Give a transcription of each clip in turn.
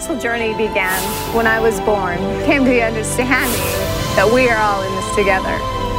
spiritual journey began when I was born. Came to the understanding that we are all in this together,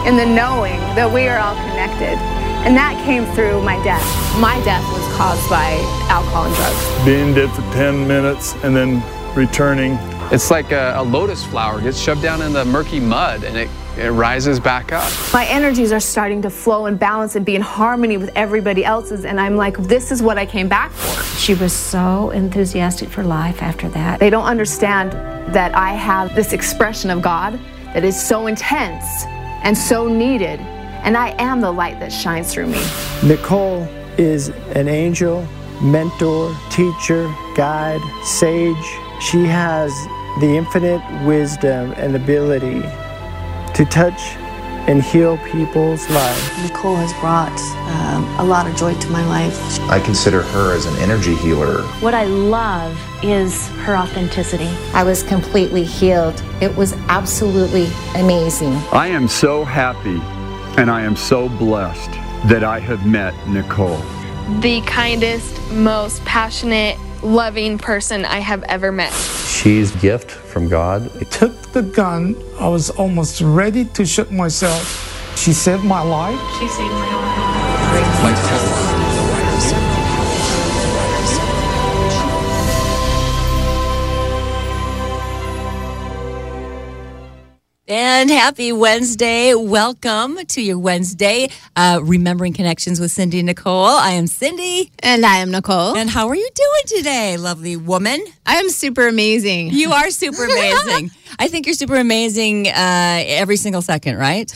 in the knowing that we are all connected. And that came through my death. My death was caused by alcohol and drugs. Being dead for 10 minutes and then returning. It's like a, a lotus flower gets shoved down in the murky mud and it, it rises back up. My energies are starting to flow and balance and be in harmony with everybody else's. And I'm like, this is what I came back for. She was so enthusiastic for life after that. They don't understand that I have this expression of God that is so intense and so needed. And I am the light that shines through me. Nicole is an angel, mentor, teacher, guide, sage. She has the infinite wisdom and ability to touch and heal people's lives. Nicole has brought um, a lot of joy to my life. I consider her as an energy healer. What I love is her authenticity. I was completely healed. It was absolutely amazing. I am so happy and I am so blessed that I have met Nicole. The kindest, most passionate, loving person I have ever met. She's a gift from God. I took the gun. I was almost ready to shoot myself. She saved my life. She saved my life. My And happy Wednesday. Welcome to your Wednesday, uh, Remembering Connections with Cindy Nicole. I am Cindy. And I am Nicole. And how are you doing today, lovely woman? I am super amazing. You are super amazing. I think you're super amazing uh, every single second, right?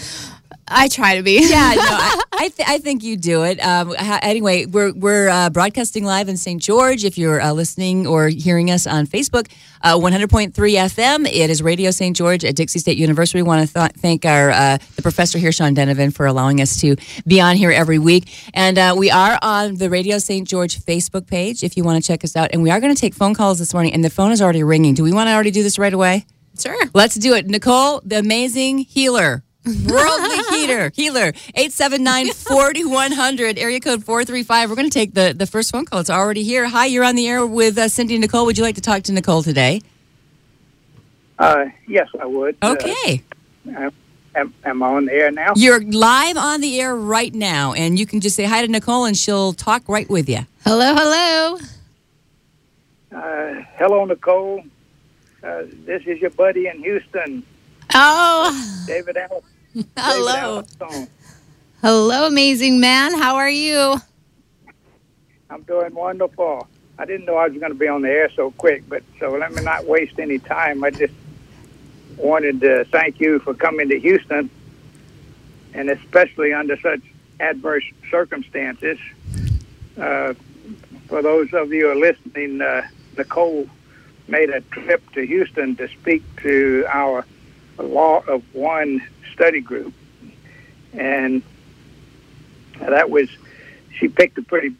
I try to be. yeah, no, I, I, th- I, think you do it. Um, ha- anyway, we're, we're uh, broadcasting live in St. George. If you're uh, listening or hearing us on Facebook, uh, 100.3 FM. It is Radio St. George at Dixie State University. We want to th- thank our uh, the professor here, Sean Denovan, for allowing us to be on here every week. And uh, we are on the Radio St. George Facebook page if you want to check us out. And we are going to take phone calls this morning, and the phone is already ringing. Do we want to already do this right away? Sure. Let's do it. Nicole, the amazing healer. Worldly healer, healer, 879-4100, area code 435. We're going to take the, the first phone call. It's already here. Hi, you're on the air with uh, Cindy and Nicole. Would you like to talk to Nicole today? Uh, yes, I would. Okay. Uh, am, am I on the air now? You're live on the air right now, and you can just say hi to Nicole, and she'll talk right with you. Hello, hello. Uh, hello, Nicole. Uh, this is your buddy in Houston. Oh, David Allison. Hello. Hello, amazing man. How are you? I'm doing wonderful. I didn't know I was going to be on the air so quick, but so let me not waste any time. I just wanted to thank you for coming to Houston, and especially under such adverse circumstances. Uh, for those of you who are listening, uh, Nicole made a trip to Houston to speak to our Law of One study group, and that was she picked a pretty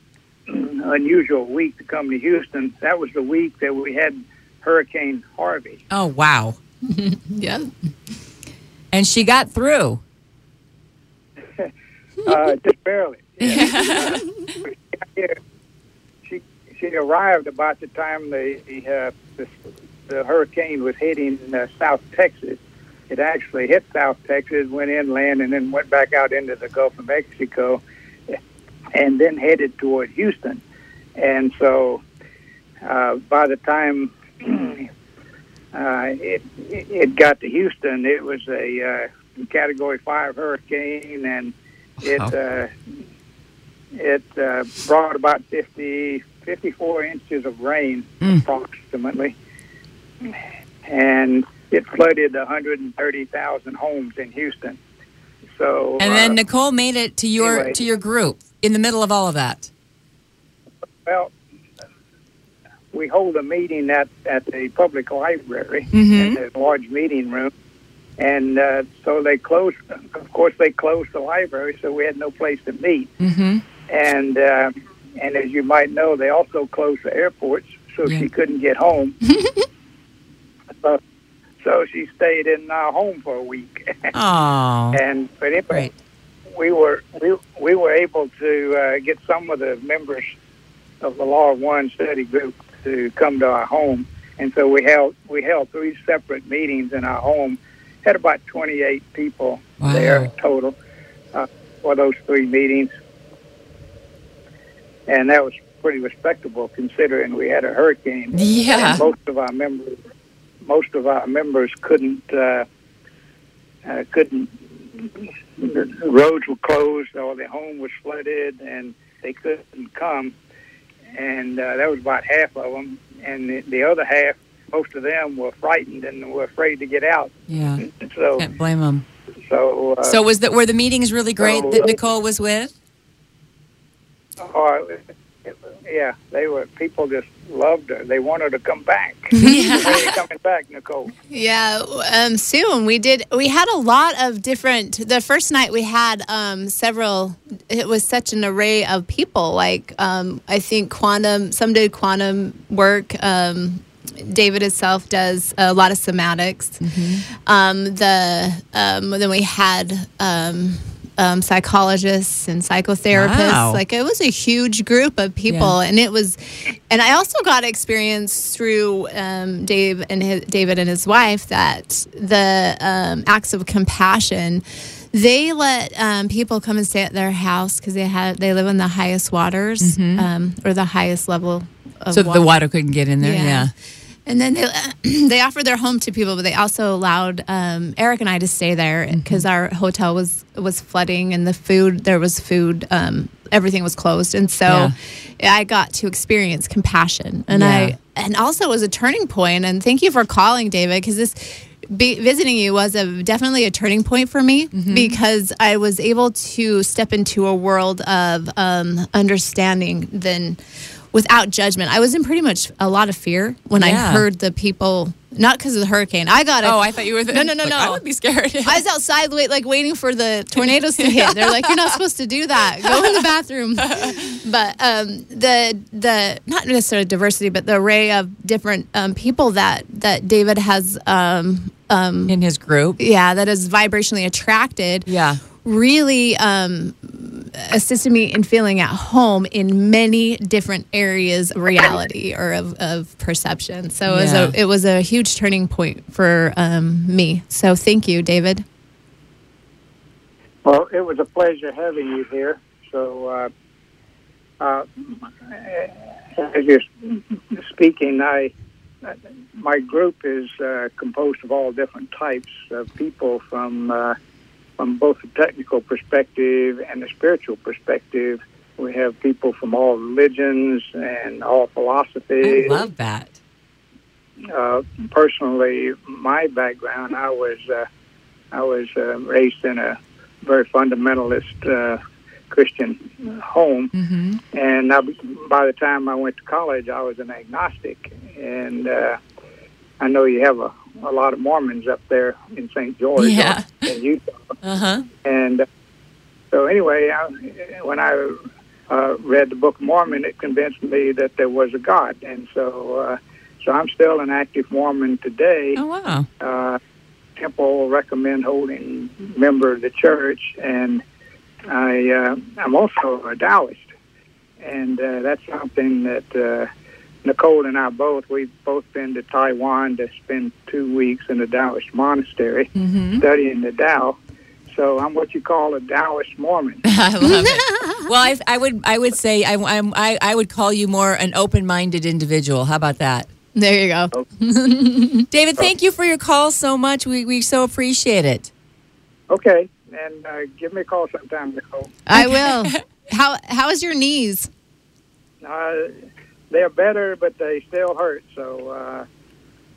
unusual week to come to Houston. That was the week that we had Hurricane Harvey. Oh wow! yeah, and she got through. uh, just barely. Yeah. uh, she she arrived about the time the uh, the, the hurricane was hitting uh, South Texas it actually hit South Texas, went inland, and then went back out into the Gulf of Mexico, and then headed toward Houston. And so, uh, by the time uh, it it got to Houston, it was a uh, Category Five hurricane, and it uh, it uh, brought about 50, 54 inches of rain, mm. approximately, and it flooded 130,000 homes in Houston. So and then uh, Nicole made it to your anyway. to your group in the middle of all of that. Well, we hold a meeting at at the public library Mhm. in a large meeting room, and uh, so they closed. Of course, they closed the library, so we had no place to meet. Mm-hmm. And uh, and as you might know, they also closed the airports, so she couldn't get home. so, so she stayed in our home for a week. Oh. and but anyway, we were we we were able to uh, get some of the members of the Law of One study group to come to our home, and so we held we held three separate meetings in our home. Had about 28 people Wow. there total uh, for those three meetings, and that was pretty respectable considering we had a hurricane. Yeah. And most of our members, most of our members couldn't uh, uh, couldn't. The roads were closed, or their home was flooded, and they couldn't come. And uh, that was about half of them, and the, the other half, most of them were frightened and were afraid to get out. Yeah. So, Can't blame them. so, uh, So was that were the meetings really great so- that Nicole was with? Oh, yeah, they were. People just loved her. They wanted to come back. when coming back, Nicole? Yeah, um, soon we did. We had a lot of different. The first night we had um, several. It was such an array of people. Like um, I think quantum. Some did quantum work. Um, David himself does a lot of somatics. Um, the um, then we had. Um, psychologists and psychotherapists. Wow. Like it was a huge group of people, Yeah. and it was. And I also got experience through um, Dave and his, David and his wife that the um, acts of compassion. They let um, people come and stay at their house because they had they live in the highest waters um, or the highest level. Of So the water couldn't get in there. Yeah. And then they they offered their home to people, but they also allowed um, Eric and I to stay there Mm-hmm. because our hotel was was flooding and the food there was food um, everything was closed, and so I got to experience compassion, and Yeah. I and also it was a turning point. And thank you for calling, David, because this. Be, visiting you was a definitely a turning point for me Mm-hmm. because I was able to step into a world of um, understanding then without judgment. I was in pretty much a lot of fear when I heard the people, not because of the hurricane. I got it. Oh, I thought you were the- no, no, no, like, no. I would be scared. I was outside, wait, like waiting for the tornadoes to hit. They're like, "You're not supposed to do that. Go in the bathroom." But um, the the not necessarily diversity, but the array of different um, people that that David has um, um, in his group, yeah, that is vibrationally attracted, yeah, really um, assisted me in feeling at home in many different areas of reality or of, of perception. So it was Yeah. a it was a huge turning point for um, me. So thank you, David. Well, it was a pleasure having you here. So, uh, uh, as you're speaking, I my group is uh, composed of all different types of people from uh, from both the technical perspective and the spiritual perspective. We have people from all religions and all philosophies. I love that. uh, personally, my background, I was uh, I was uh, raised in a very fundamentalist uh, Christian home, Mm-hmm. and I, by the time I went to college, I was an agnostic. And uh, I know you have a, a lot of Mormons up there in St. George, Yeah. in Utah. Uh huh. And uh, so, anyway, I, when I uh, read the Book of Mormon, it convinced me that there was a God, and so uh, so I'm still an active Mormon today. Oh wow. Uh, temple recommend holding member of the church, and I uh, I'm also a Taoist, and uh, that's something that. Uh, Nicole and I both, we've both been to Taiwan to spend two weeks in a Taoist monastery Mm-hmm. studying the Tao. So I'm what you call a Taoist Mormon. I love it. well, I, I would I would say I, I'm, I I would call you more an open-minded individual. How about that? There you go. David, thank you for your call so much. We we so appreciate it. Okay, and uh, give me a call sometime, Nicole. I will. How how is your knees? Uh, they're better, but they still hurt. So, uh,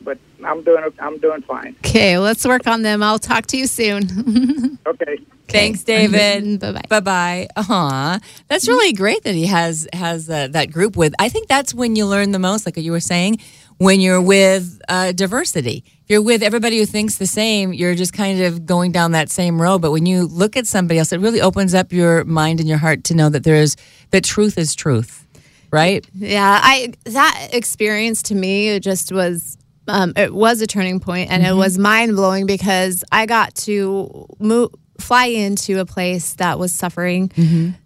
but I'm doing I'm doing fine. Okay, let's work on them. I'll talk to you soon. Okay. Thanks, David. bye bye. Bye bye. Aw, that's really great that he has has uh, that group with. I think that's when you learn the most, like you were saying, when you're with uh, diversity. If you're with everybody who thinks the same, you're just kind of going down that same road. But when you look at somebody else, it really opens up your mind and your heart to know that there is that truth is truth, right? Yeah, I that experience to me it just was um, it was a turning point and it was mind blowing because I got to move fly into a place that was suffering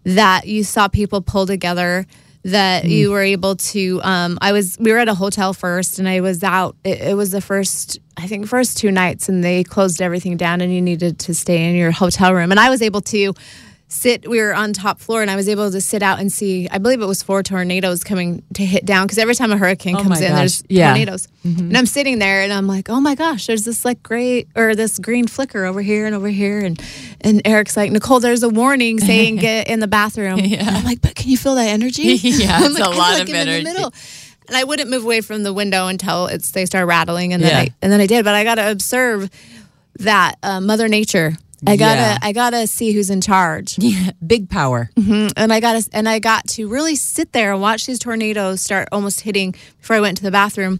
that you saw people pull together that you were able to um i was we were at a hotel first and i was out it, it was the first i think first two nights and they closed everything down and you needed to stay in your hotel room and i was able to sit we were on top floor and i was able to sit out and see i believe it was four tornadoes coming to hit down because every time a hurricane Oh comes in gosh. there's Yeah. tornadoes and i'm sitting there and i'm like oh my gosh there's this like gray or this green flicker over here and over here and and eric's like nicole there's a warning saying get in the bathroom and i'm like but can you feel that energy Yeah, it's like, a "I'm, lot like, of in the energy." middle." and i wouldn't move away from the window until it's they start rattling and then Yeah. i and then i did but i got to observe that uh, mother nature i gotta Yeah. i gotta see who's in charge Yeah, big power. Mhm. and I got to, and I got to really sit there and watch these tornadoes start almost hitting before I went to the bathroom.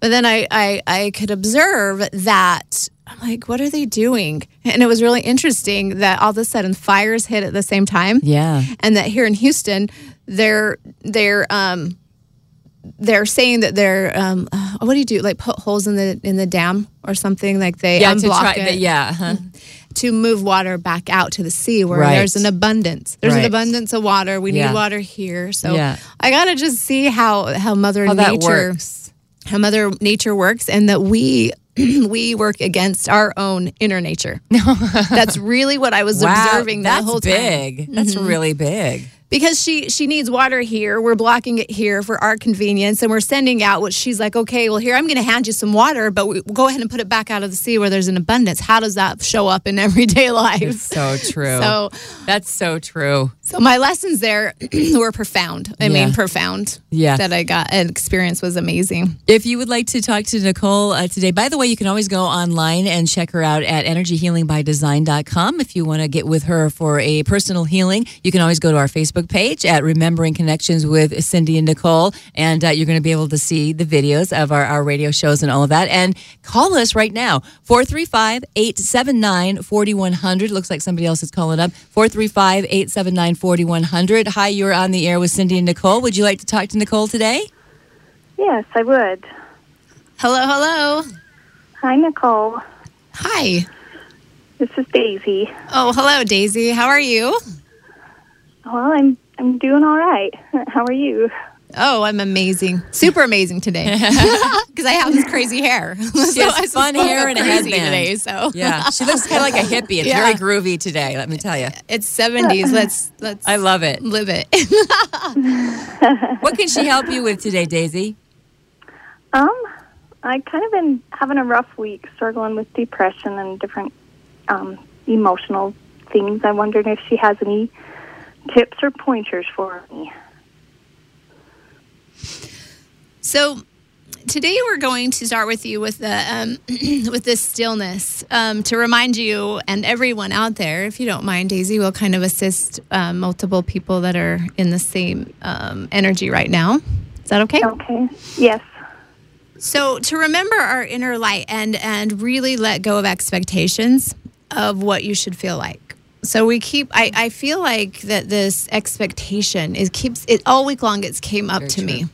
But then I, I, I could observe that I'm like, what are they doing? And it was really interesting that all of a sudden fires hit at the same time. Yeah. and that here in Houston, they're they're um they're saying that they're um uh, what do you do like put holes in the in the dam or something like they Yeah, to unblock try. it Yeah. huh. To move water back out to the sea where Right. there's an abundance. There's Right. an abundance of water. We Yeah. need water here. So Yeah. I gotta just see how how Mother How Nature works. how Mother Nature works, and that we we work against our own inner nature. That's really what I was Wow, observing the that's whole time. big. That's Mhm. really big. Because she she needs water here we're blocking it here for our convenience and we're sending out what she's like okay well here i'm going to hand you some water but we'll go ahead and put it back out of the sea where there's an abundance how does that show up in everyday life It's so true. so That's so true. So my lessons there were profound i mean profound Yeah. that i got and experience was amazing If you would like to talk to Nicole uh, today, by the way, you can always go online and check her out at energyhealingbydesign.com. If you want to get with her for a personal healing, you can always go to our Facebook page at Remembering Connections with Cindy and Nicole, and uh, you're going to be able to see the videos of our, our radio shows and all of that. And call us right now, 435 879 4100. Looks like somebody else is calling up. 435 879 4100. Hi, you're on the air with Cindy and Nicole. Would you like to talk to Nicole today? Yes, I would. hello hello Hi, Nicole. hi This is Daisy. oh hello daisy how are you Well, I'm I'm doing all right. How are you? Oh, I'm amazing. Super amazing today. Because I have this crazy hair. She has fun hair and a crazy headband. today, so Yeah, she looks kind of like a hippie. It's Yeah. very groovy today. Let me tell you. It's 70s. Let's let's I love it. live it. What can she help you with today, Daisy? Um, I kind of been having a rough week, struggling with depression and different um, emotional things. I wondered if she has any tips or pointers for me. So today we're going to start with you with the um, with this stillness um, to remind you and everyone out there, if you don't mind, Daisy, will kind of assist um, multiple people that are in the same um, energy right now. Is that okay? Okay. Yes. So to remember our inner light and and really let go of expectations of what you should feel like. So we keep I, I feel like that this expectation is keeps it all week long it's came up to me.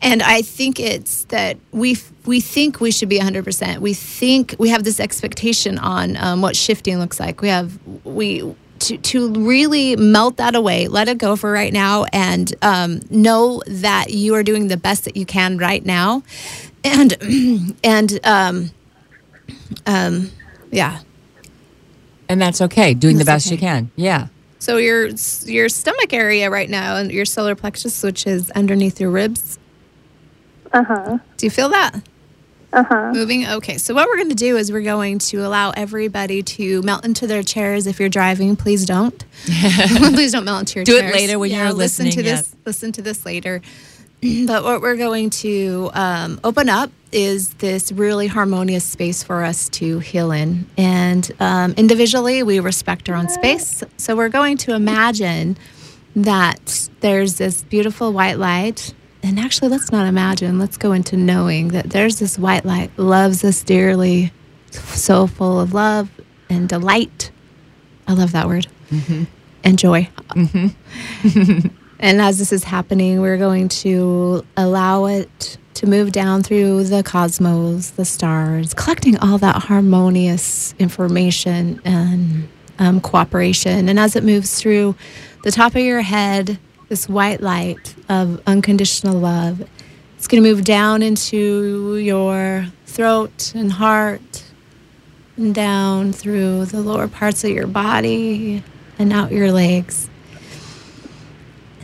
And I think it's that we we think we should be 100%. We think we have this expectation on um, what shifting looks like. We have we to to really melt that away, let it go for right now, and um, know that you are doing the best that you can right now, and and um, um, yeah. And that's okay. Doing the That's best you can. Yeah. So your your stomach area right now and your solar plexus, which is underneath your ribs. Uh huh. Do you feel that? Uh huh. Moving. Okay. So what we're going to do is we're going to allow everybody to melt into their chairs. If you're driving, please don't. please don't melt into your Do it later when you're listen to listening, this. Listen to this later. but what we're going to um, open up is this really harmonious space for us to heal in. And um, individually, we respect our own space. So we're going to imagine that there's this beautiful white light. And actually, let's not imagine, let's go into knowing that there's this white light, loves us dearly, so full of love and delight. I love that word. And joy. And as this is happening, we're going to allow it to move down through the cosmos, the stars, collecting all that harmonious information and um, cooperation. And as it moves through the top of your head this white light of unconditional love. It's going to move down into your throat and heart and down through the lower parts of your body and out your legs.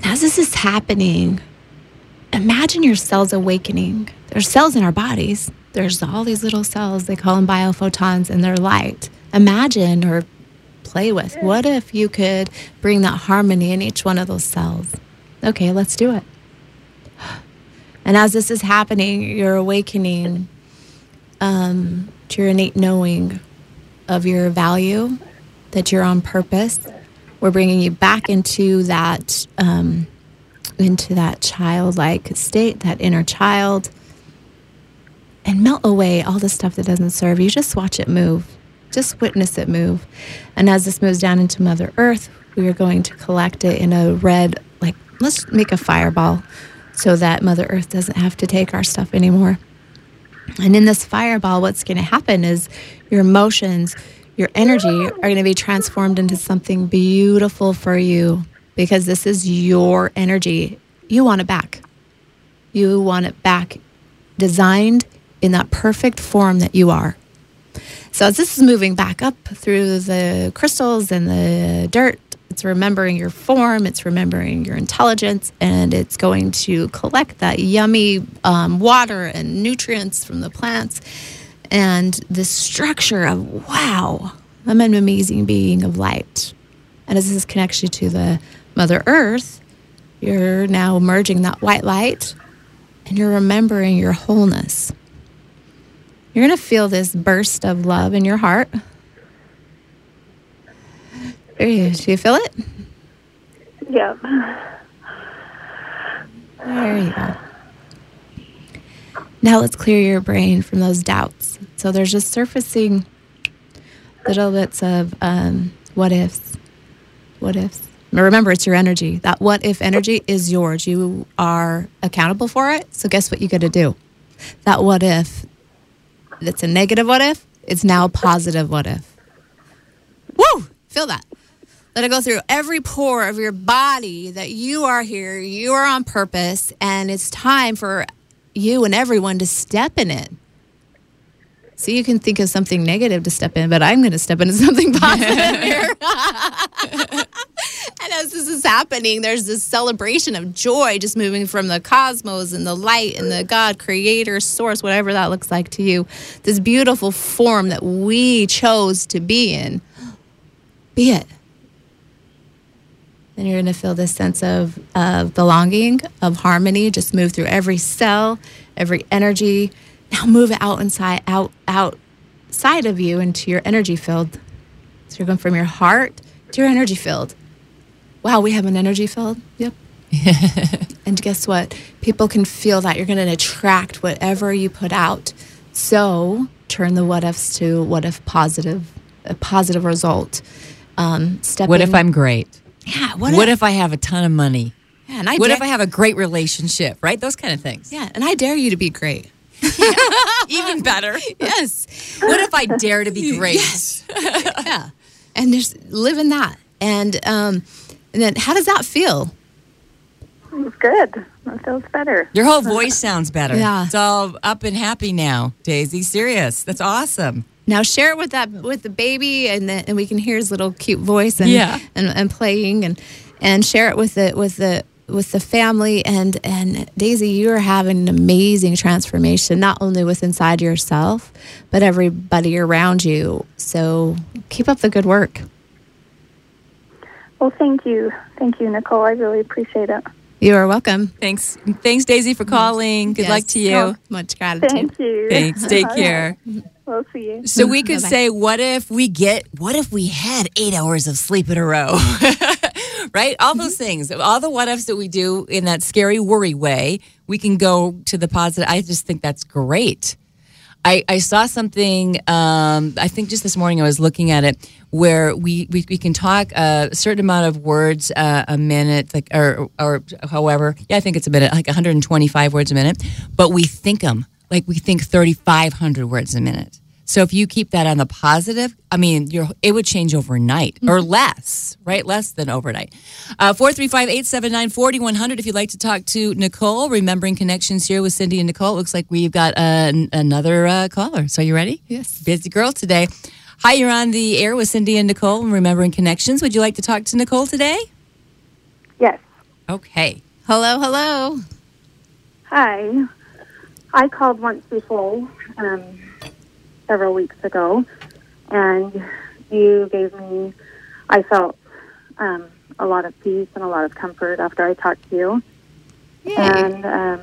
As this is happening, imagine your cells awakening. There's cells in our bodies. There's all these little cells, they call them biophotons, and they're light. Imagine or play with. What if you could bring that harmony in each one of those cells? Okay, let's do it. And as this is happening, you're awakening um, to your innate knowing of your value, that you're on purpose. We're bringing you back into that um, into that childlike state, that inner child, and melt away all the stuff that doesn't serve you. Just watch it move. Just witness it move. And as this moves down into Mother Earth, we are going to collect it in a red, like, let's make a fireball so that Mother Earth doesn't have to take our stuff anymore. And in this fireball, what's going to happen is your emotions, your energy are going to be transformed into something beautiful for you because this is your energy. You want it back. You want it back designed in that perfect form that you are. So as this is moving back up through the crystals and the dirt, it's remembering your form, it's remembering your intelligence, and it's going to collect that yummy um, water and nutrients from the plants and the structure of wow, I'm an amazing being of light. And as this connects you to the Mother Earth, you're now merging that white light and you're remembering your wholeness. You're going to feel this burst of love in your heart. There you, do you feel it? Yep. There you go. Now let's clear your brain from those doubts. So there's just surfacing little bits of um, what ifs. What ifs. Remember, it's your energy. That what if energy is yours. You are accountable for it. So guess what you got to do? That what if that's a negative what if, it's now a positive what if. Woo! Feel that. Let it go through every pore of your body that you are here, you are on purpose, and it's time for you and everyone to step in it. So you can think of something negative to step in, but I'm going to step into something positive here. and as this is happening, there's this celebration of joy just moving from the cosmos and the light and the God, creator, source, whatever that looks like to you. This beautiful form that we chose to be in. Be it. Then you're going to feel this sense of, of belonging, of harmony, just move through every cell, every energy. Now move it out inside, out, outside of you into your energy field. So you're going from your heart to your energy field. Wow, we have an energy field. Yep. and guess what? People can feel that. You're going to attract whatever you put out. So turn the what ifs to what if positive, a positive result. Um, step What if I'm great? Yeah. What, What, if, I have a ton of money? Yeah, and I what dare- if I have a great relationship? Right, those kind of things. Yeah, and I dare you to be great. Even better. yes. What if I dare to be great? Yes. yeah. And just live in that. And um, and then how does that feel? It's good. That feels better. Your whole voice sounds better. Yeah. It's all up and happy now, Daisy. Serious. That's awesome. Now share it with that with the baby, and then and we can hear his little cute voice and Yeah. and, and playing and and share it with the with the with the family and and Daisy, you are having an amazing transformation, not only with inside yourself, but everybody around you. So keep up the good work. Well, thank you. Thank you, Nicole. I really appreciate it. You are welcome. Thanks. Thanks, Daisy, for calling. Good Yes. luck to you. Oh, much gratitude. Thank you. Thanks. Take care. right. We'll see you. So we could Bye-bye. say, what if we get, what if we had eight hours of sleep in a row? right? All those mm-hmm. things, all the what ifs that we do in that scary worry way, we can go to the positive. I just think that's great. I, I saw something, um, I think just this morning I was looking at it, where we, we, we can talk a certain amount of words uh, a minute, like or, or however, yeah, I think it's a minute, like 125 words a minute, but we think them like we think 3,500 words a minute. So if you keep that on the positive, I mean, you're, it would change overnight or less, right? Less than overnight. Uh, 435 879 4100 if you'd like to talk to Nicole, remembering connections here with Cindy and Nicole. It looks like we've got uh, n- another uh, caller. So are you ready? Yes. Busy girl today. Hi, you're on the air with Cindy and Nicole and remembering connections. Would you like to talk to Nicole today? Yes. Okay. Hello, hello. Hi. I called once before, um, several weeks ago, and you gave me, I felt um, a lot of peace and a lot of comfort after I talked to you. And um,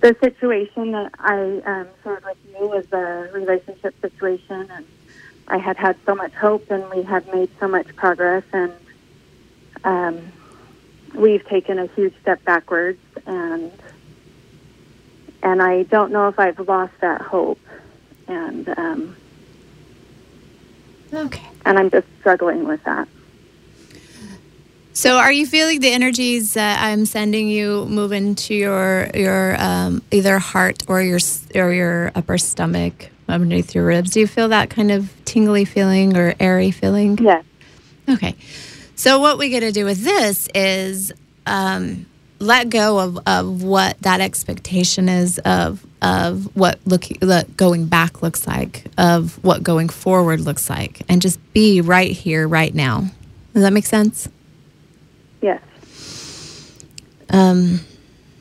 the situation that I um, shared with you was a relationship situation, and I had had so much hope, and we had made so much progress, and um, we've taken a huge step backwards, and and I don't know if I've lost that hope, and um, Okay. and I'm just struggling with that. So, are you feeling the energies that I'm sending you move into your your um, either heart or your or your upper stomach underneath your ribs? Do you feel that kind of tingly feeling or airy feeling? Yes. Okay. So, what we got to do with this is um, let go of, of what that expectation is of of what look, look going back looks like, of what going forward looks like, and just be right here, right now. Does that make sense? Yes. Um,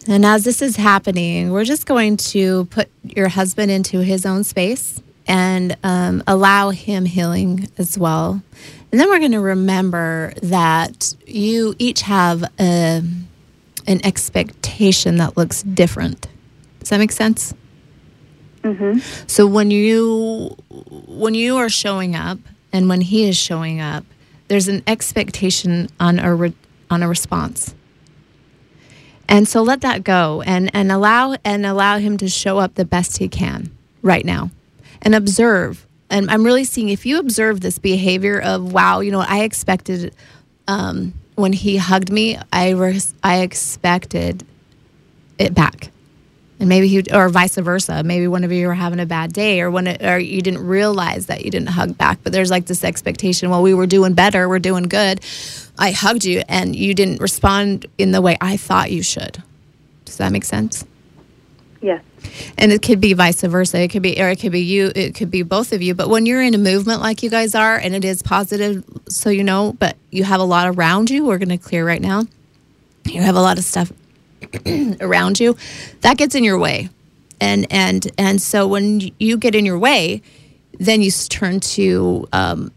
and as this is happening, we're just going to put your husband into his own space and um, allow him healing as well. And then we're going to remember that you each have a, an expectation that looks different. Does that make sense? Mm-hmm. So when you when you are showing up and when he is showing up, there's an expectation on a re- on a response. And so let that go and and allow and allow him to show up the best he can right now. And observe. And I'm really seeing if you observe this behavior of wow, you know, I expected um, when he hugged me, I I expected it back. And maybe he or vice versa. Maybe one of you were having a bad day or when it, or you didn't realize that you didn't hug back. But there's like this expectation well we were doing better we're doing good. I hugged you and you didn't respond in the way i thought you should. Does that make sense Yes. and it could be vice versa. It could be or it could be you it could be both of you. But when you're in a movement like you guys are and it is positive so you know but you have a lot around you we're going to clear right now. You have a lot of stuff around you that gets in your way. And and and so when you get in your way then you turn to um,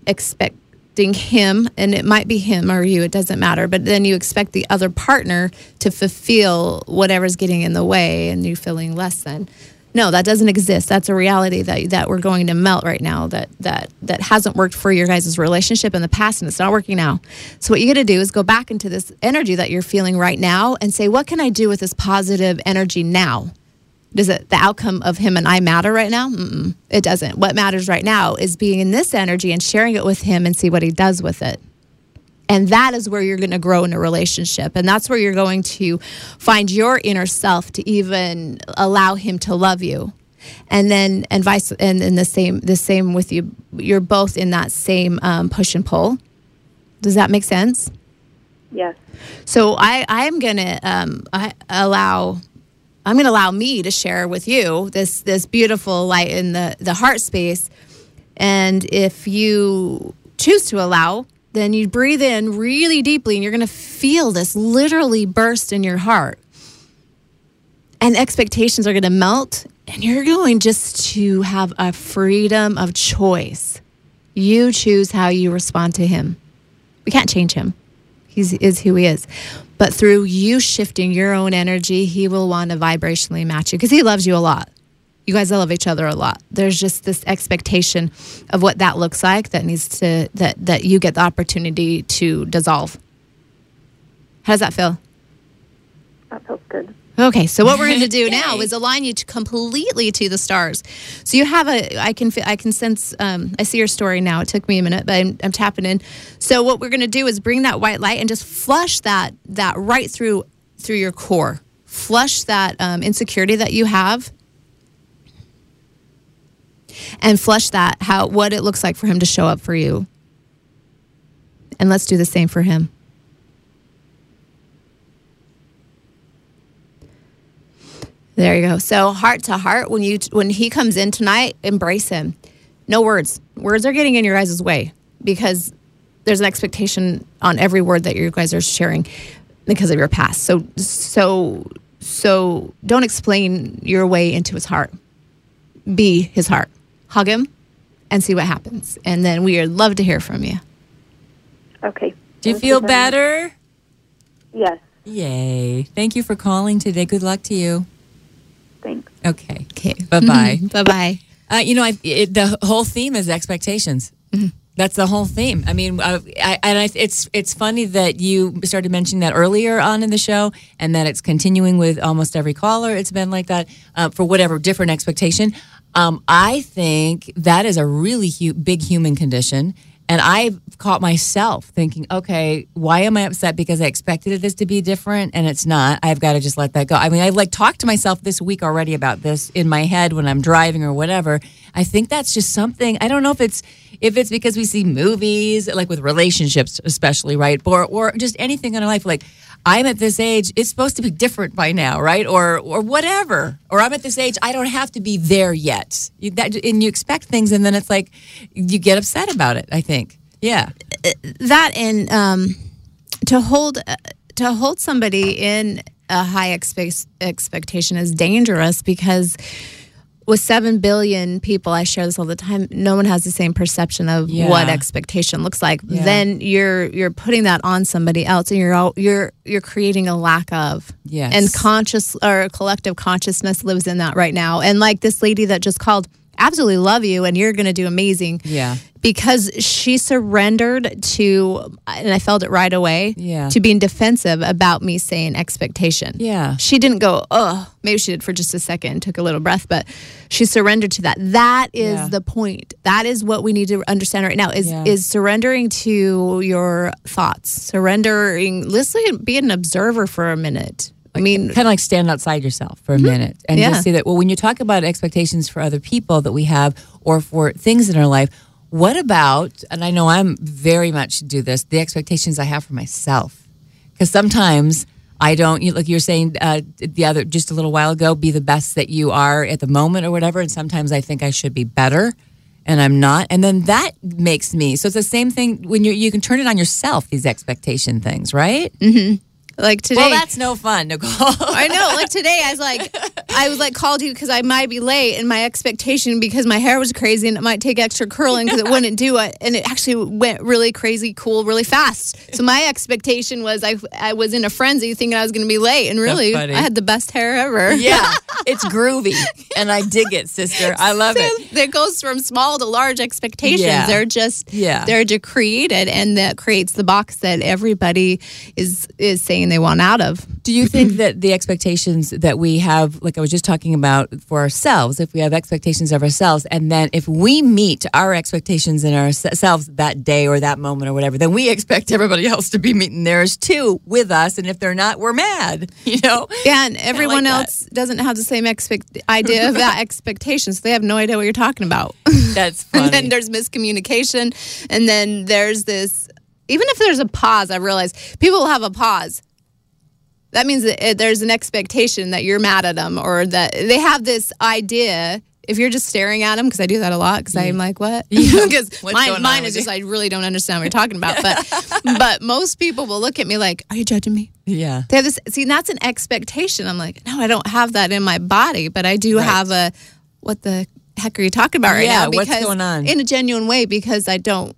expecting him and it might be him or you it doesn't matter but then you expect the other partner to fulfill whatever's getting in the way and you feeling less than. No that doesn't exist. That's a reality that that we're going to melt right now that that that hasn't worked for your guys' relationship in the past and it's not working now. So what you got to do is go back into this energy that you're feeling right now and say what can i do with this positive energy now does it the outcome of him and I matter right now? Mm-mm, it doesn't. What matters right now is being in this energy and sharing it with him and see what he does with it. And that is where you're going to grow in a relationship. And that's where you're going to find your inner self to even allow him to love you. And then, and vice, and, and the same, the same with you. You're both in that same um, push and pull. Does that make sense? Yes. So I, I'm going to um, I allow I'm going to allow me to share with you this this beautiful light in the the heart space. And if you choose to allow, then you breathe in really deeply and you're going to feel this literally burst in your heart. And expectations are going to melt and you're going just to have a freedom of choice. You choose how you respond to him. We can't change him. He's is who he is. But through you shifting your own energy, he will want to vibrationally match you because he loves you a lot. You guys love each other a lot. There's just this expectation of what that looks like that needs to that that you get the opportunity to dissolve. How does that feel? That feels good. Okay, so what we're going to do now is align you to completely to the stars. So you have a, I can, I can sense, um, I see your story now. It took me a minute, but I'm, I'm tapping in. So what we're going to do is bring that white light and just flush that, that right through, through your core. Flush that um, insecurity that you have. and flush that how what it looks like for him to show up for you. And let's do the same for him. There you go. So heart to heart, when you when he comes in tonight, embrace him. No words. Words are getting in your guys' way because there's an expectation on every word that you guys are sharing because of your past. So so so don't explain your way into his heart. Be his heart. Hug him and see what happens. And then we would love to hear from you. Okay. Do you Thank feel very much. better? Yes. Yay. Thank you for calling today. Good luck to you. Thanks. Okay. Okay. Bye bye. bye bye. Uh, you know, I, it, the whole theme is expectations. That's the whole theme. I mean, uh, I, and I, it's it's funny that you started mentioning that earlier on in the show, and that it's continuing with almost every caller. It's been like that uh, for whatever different expectation. Um, I think that is a really hu- big human condition, and I've caught myself thinking, okay, why am I upset because I expected this to be different and it's not? I've got to just let that go. I mean, I like talked to myself this week already about this in my head when I'm driving or whatever. I think that's just something. I don't know if it's if it's because we see movies like with relationships, especially right, or or just anything in our life. Like I'm at this age, it's supposed to be different by now, right? Or or whatever. Or I'm at this age, I don't have to be there yet. You, that, and you expect things, and then it's like you get upset about it. I think, yeah. that and um, to hold to hold somebody in a high expe- expectation is dangerous because with 7 billion people i share this all the time no one has the same perception of Yeah. what expectation looks like Yeah. then you're you're putting that on somebody else and you're all, you're you're creating a lack of Yes. and conscious or collective consciousness lives in that right now and like this lady that just called absolutely love you and you're going to do amazing Yeah. because she surrendered to and I felt it right away Yeah. to being defensive about me saying expectation. Yeah. She didn't go, "Oh, maybe she did for just a second, took a little breath, but she surrendered to that. That is Yeah. the point. That is what we need to understand right now is Yeah. is surrendering to your thoughts. Surrendering listen be an observer for a minute. I mean, kind of like stand outside yourself for a minute and Yeah. just say that well when you talk about expectations for other people that we have or for things in our life what about and i know i'm very much do this the expectations i have for myself because sometimes i don't you, like you were saying uh, the other just a little while ago be the best that you are at the moment or whatever and sometimes i think i should be better and i'm not and then that makes me so it's the same thing when you you can turn it on yourself these expectation things right mm-hmm. Like today well that's no fun nicole I know. Like today, I was like, I was like called you because I might be late, and my expectation because my hair was crazy and it might take extra curling because it wouldn't do it, and it actually went really crazy, cool, really fast. So my expectation was I I was in a frenzy thinking I was going to be late, and really. I had the best hair ever. Yeah, it's groovy, and I dig it, sister. I love it. It goes from small to large expectations. Yeah. They're just Yeah. they're just created, and that creates the box that everybody is is saying they want out of. Do you think that the expectations that we have, like I was just talking about for ourselves, if we have expectations of ourselves, and then if we meet our expectations in ourselves that day or that moment or whatever, then we expect everybody else to be meeting theirs too with us. And if they're not, we're mad, you know? Yeah, and everyone that. else doesn't have the same expect idea of that expectation, so they have no idea what you're talking about. That's and then there's miscommunication, and then there's this. Even if there's a pause, I realize people will have a pause. That means that it, there's an expectation that you're mad at them, or that they have this idea. If you're just staring at them, because I do that a lot, because I'm mm. like, what? Because What's mine, mine is just? I really don't understand what you're talking about. But but most people will look at me like, are you judging me? Yeah. They have this. See, that's an expectation. I'm like, no, I don't have that in my body, but I do Right. have a. What the heck are you talking about right Yeah, now? what's going on? In a genuine way, because I don't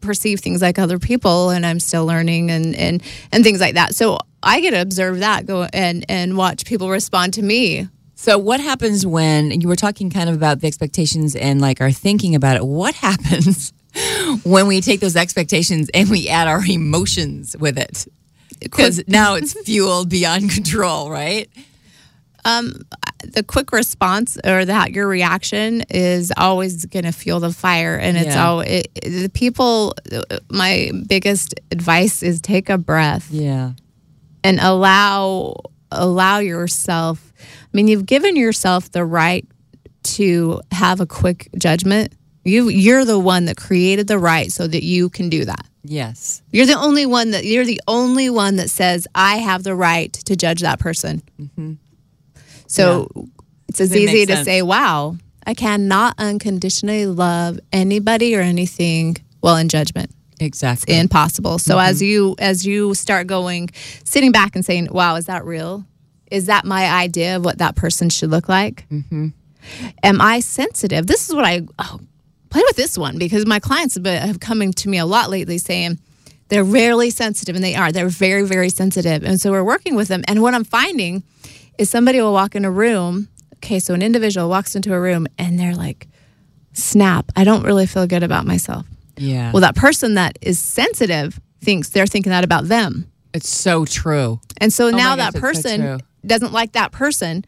perceive things like other people, and I'm still learning and and and things like that. So I get to observe that, go and and watch people respond to me. So, what happens when you were talking kind of about the expectations and like our thinking about it? What happens when we take those expectations and we add our emotions with it? Because now it's fueled beyond control, right? Um, the quick response or that your reaction is always going to fuel the fire, and it's Yeah. all it, the people. My biggest advice is take a breath. Yeah. And allow allow yourself. I mean, you've given yourself the right to have a quick judgment. You you're the one that created the right so that you can do that. Yes. You're the only one that you're the only one that says I have the right to judge that person. So it's as Doesn't easy to sense. say, "Wow, I cannot unconditionally love anybody or anything while in judgment." Exactly. It's impossible. So Mm-hmm. as you as you start going, sitting back and saying, "Wow, is that real? Is that my idea of what that person should look like? Mm-hmm. Am I sensitive?" This is what I oh, play with this one because my clients have, been, have coming to me a lot lately saying they're rarely sensitive, and they are. They're very very sensitive, and so we're working with them. And what I'm finding is somebody will walk in a room. Okay, so an individual walks into a room and they're like, "Snap! I don't really feel good about myself." Yeah. Well, that person that is sensitive thinks they're thinking that about them. It's so true. And so Oh now gosh, that so person true. doesn't like that person.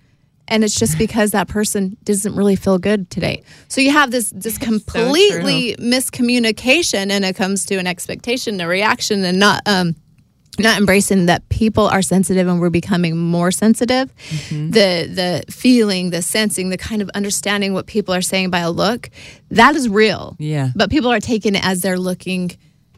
And it's just because that person doesn't really feel good today. So you have this this completely miscommunication and it comes to an expectation, a reaction, and not um not embracing that people are sensitive and we're becoming more sensitive. Mm-hmm. The the feeling, the sensing, the kind of understanding what people are saying by a look, that is real. Yeah. But people are taking it as they're looking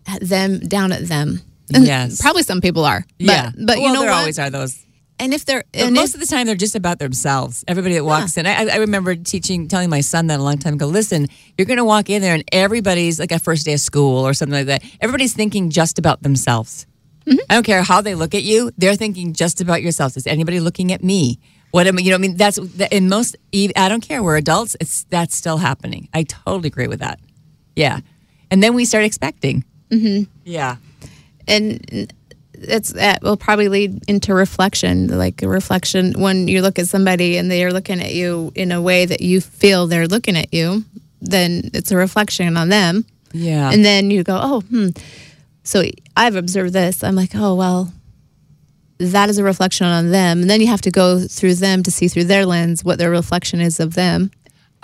at them, down at them. And Yes. Probably some people are. But, yeah. But you well, know there what? always are those. And if they're and most if- of the time, they're just about themselves. Everybody that walks in. I, I remember teaching, telling my son that a long time ago. Listen, you're going to walk in there, and everybody's like a first day of school or something like that. Everybody's thinking just about themselves. Mm-hmm. I don't care how they look at you; they're thinking just about yourselves. Is anybody looking at me? What am I? You know, I mean, that's in most. I don't care. We're adults. It's that's still happening. I totally agree with that. Yeah, and then we start expecting. Mhm. Yeah. and it's that will probably lead into reflection like a reflection when you look at somebody and they are looking at you in a way that you feel they're looking at you then it's a reflection on them Yeah. and then you go oh hmm so i've observed this i'm like oh well that is a reflection on them and then you have to go through them to see through their lens what their reflection is of them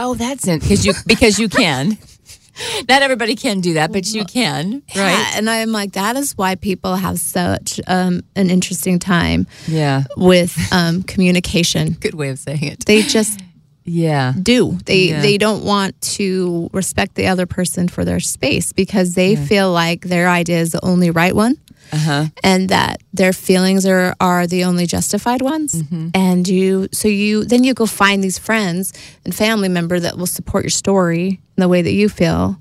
Oh, that's it. Because you because you can. Not everybody can do that, but you can, Yeah, right? and I'm like, that is why people have such um, an interesting time Yeah. with um, communication. Good way of saying it. They just Yeah. do. They Yeah. they don't want to respect the other person for their space because they Yeah. feel like their idea is the only right one. Uh-huh. And that their feelings are, are the only justified ones, Mm-hmm. and you so you then you go find these friends and family member that will support your story in the way that you feel,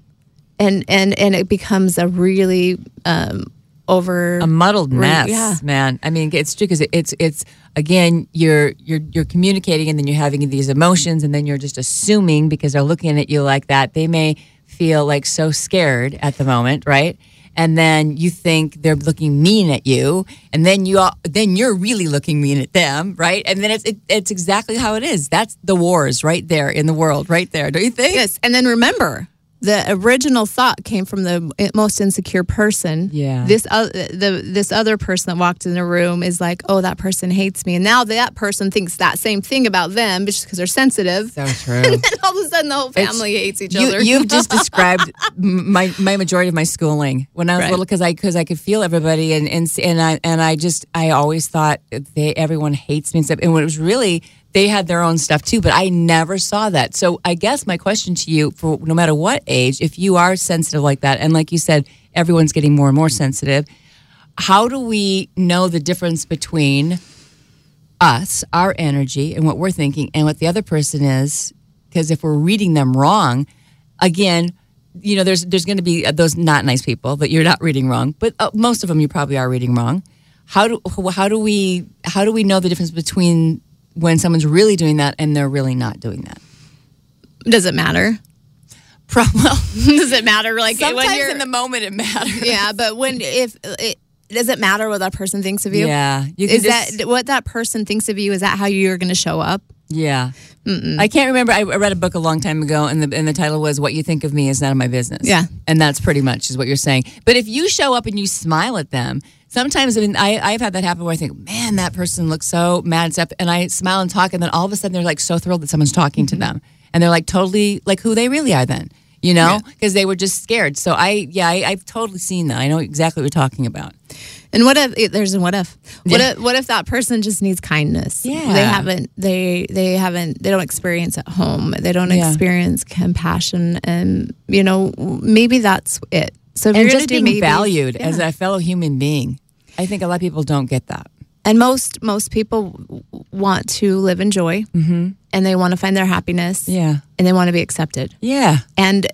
and and and it becomes a really um, over a muddled mess, yeah. man. I mean, it's true because it's it's again you're you're you're communicating and then you're having these emotions and then you're just assuming because they're looking at you like that they may feel like so scared at the moment, right? And then you think they're looking mean at you, and then you all, then you're really looking mean at them, right? And then it's it, it's exactly how it is. That's the wars right there in the world, right there. Don't you think? Yes, and then remember, the original thought came from the most insecure person. Yeah. This uh, the this other person that walked in the room is like, oh, that person hates me, and now that person thinks that same thing about them just because they're sensitive. So true. and then all of a sudden, the whole family hates each you, other. You've just described my my majority of my schooling when I was Right. little because I because I could feel everybody and and and I and I just I always thought they everyone hates me and stuff and when it was really they had their own stuff too but I never saw that so I guess my question to you for no matter what age if you are sensitive like that and like you said everyone's getting more and more sensitive how do we know the difference between us, our energy, and what we're thinking, and what the other person is. Because if we're reading them wrong, again, you know, there's there's going to be those not nice people that you're not reading wrong, but uh, most of them you probably are reading wrong. How do how do we how do we know the difference between when someone's really doing that and they're really not doing that? Does it matter? Pro- well, Does it matter? Like sometimes in the moment it matters. yeah, but when if it does it matter what that person thinks of you? Yeah, you is just- that what that person thinks of you? Is that how you're going to show up? Yeah. I can't remember. I I read a book a long time ago, and the and the title was "What You Think of Me Is None of My Business." Yeah. and that's pretty much is what you're saying. But if you show up and you smile at them, sometimes I mean, I I've had that happen where I think, man, that person looks so mad and stuff, and I smile and talk, and then all of a sudden they're like so thrilled that someone's talking to mm-hmm. them, and they're like totally like who they really are then. You know, because they were just scared. So I, yeah, I, I've totally seen that. I know exactly what you're talking about. And what if there's a what if? What Yeah. if what if that person just needs kindness? Yeah. They haven't they they haven't they don't experience at home. They don't Yeah. experience compassion and you know, maybe that's it. So if and you're just being maybes- valued yeah. as a fellow human being. I think a lot of people don't get that. and most most people want to live in joy Mm-hmm. and they want to find their happiness Yeah. and they want to be accepted. Yeah. and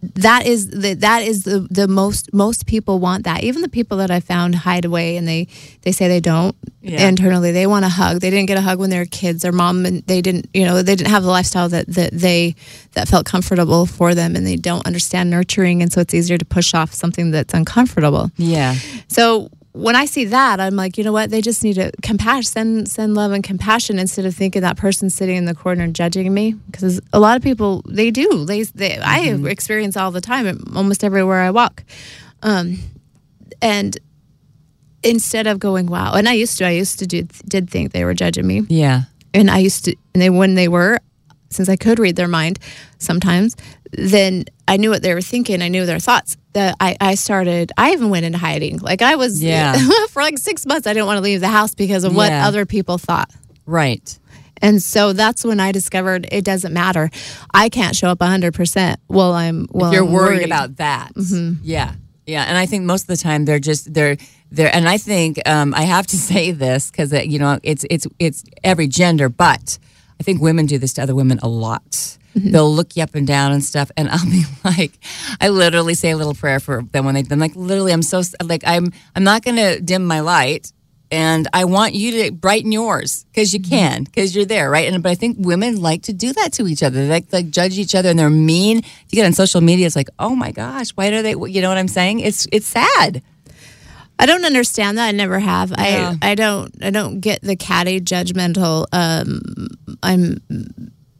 that is the that is the the most most people want that. Even the people that i found hide away and they they say they don't Yeah. internally they want a hug. They didn't get a hug when they were kids. Their mom and they didn't you know they didn't have the lifestyle that that they that felt comfortable for them and they don't understand nurturing. And so it's easier to push off something that's uncomfortable. Yeah. so when I see that, I'm like, you know what? They just need to compassion, send send love and compassion instead of thinking that person's sitting in the corner judging me. Because a lot of people, they do. They, they I experience all the time, almost everywhere I walk. Um, and instead of going, wow, and I used to, I used to do, did think they were judging me Yeah. and I used to, and they when they were, since I could read their mind sometimes, then I knew what they were thinking. I knew their thoughts. That I, I started. I even went into hiding. Like I was, Yeah. for like six months. I didn't want to leave the house because of what Yeah. other people thought. Right. And so that's when I discovered it doesn't matter. I can't show up 100% while I'm while if you're I'm worried, worried. about that. Yeah. Yeah. And I think most of the time they're just they're they're and I think um, I have to say this because you know it's it's it's every gender, but I think women do this to other women a lot. Mm-hmm. They'll look you up and down and stuff, and I'll be like, I literally say a little prayer for them when they. I'm like, literally, I'm so like I'm. I'm not going to dim my light, and I want you to brighten yours because you mm-hmm. can, because you're there, right? And but I think women like to do that to each other. They like like judge each other, and they're mean. If you get on social media, it's like, oh my gosh, why do they? You know what I'm saying? It's it's sad. I don't understand that. I never have. Yeah. I I don't I don't get the catty judgmental. Um, I'm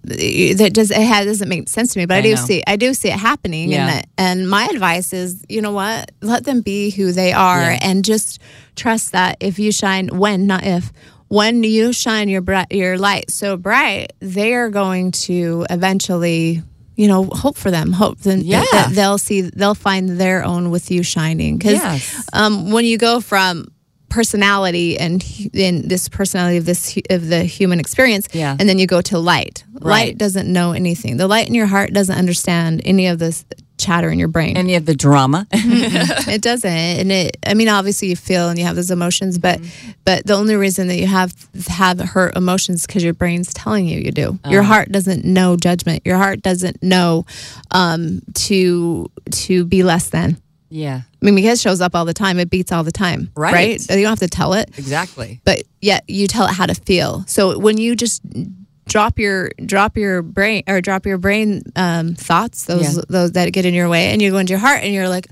that does it has, doesn't make sense to me. But I, I do know. see I do see it happening. Yeah. And that, and my advice is, you know what? Let them be who they are, Yeah. and just trust that if you shine when not if. When you shine your bright, your light so bright, they are going to eventually, you know, hope for them. Hope then Yeah. that they'll see, they'll find their own with you shining. Because Yes. um, when you go from personality and in this personality of this of the human experience Yeah. and then you go to light Right. light doesn't know anything the light in your heart doesn't understand any of this chatter in your brain Any of the drama. it doesn't and it i mean obviously you feel and you have those emotions but but the only reason that you have have hurt emotions because your brain's telling you you do your heart doesn't know judgment your heart doesn't know um to to be less than yeah. I mean, because it shows up all the time, it beats all the time, Right. right? You don't have to tell it, Exactly. but yet you tell it how to feel. So when you just drop your drop your brain or drop your brain um, thoughts, those Yeah. those that get in your way, and you go into your heart, and you're like,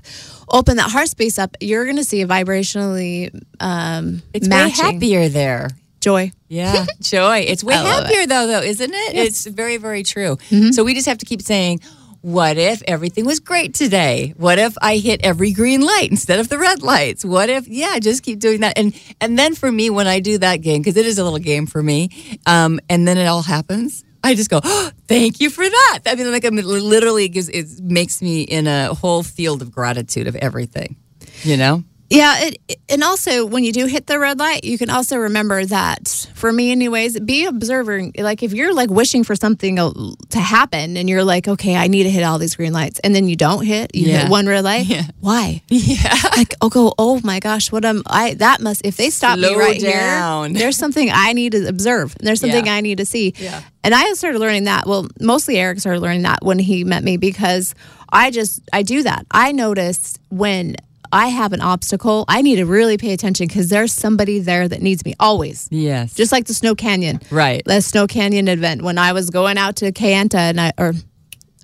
open that heart space up. You're going to see a vibrationally um, It's matching way happier there. joy. Yeah, joy. It's way happier though, though, isn't it? It's very, very true. So we just have to keep saying, "What if everything was great today? What if I hit every green light instead of the red lights? What if, yeah, just keep doing that." And and then for me, when I do that game, because it is a little game for me, um, and then it all happens. I just go, oh, thank you for that. I mean, like, I mean, literally, it, gives, it makes me in a whole field of gratitude of everything. You know? Yeah, it, and also when you do hit the red light, you can also remember that for me, anyways, be observing. Like if you're like wishing for something to happen, and you're like, okay, I need to hit all these green lights, and then you don't hit, you Yeah. hit one red light. Yeah. Why? Yeah. Like, oh, go, oh my gosh, what am I? That must if they stop Slow me right down. here, there's something I need to observe. and There's something Yeah. I need to see. Yeah. And I started learning that. Well, mostly Eric started learning that when he met me because I just I do that. I notice when I have an obstacle, I need to really pay attention because there's somebody there that needs me always. Yes. Just like the Snow Canyon, right. the Snow Canyon event when I was going out to Kayenta and I or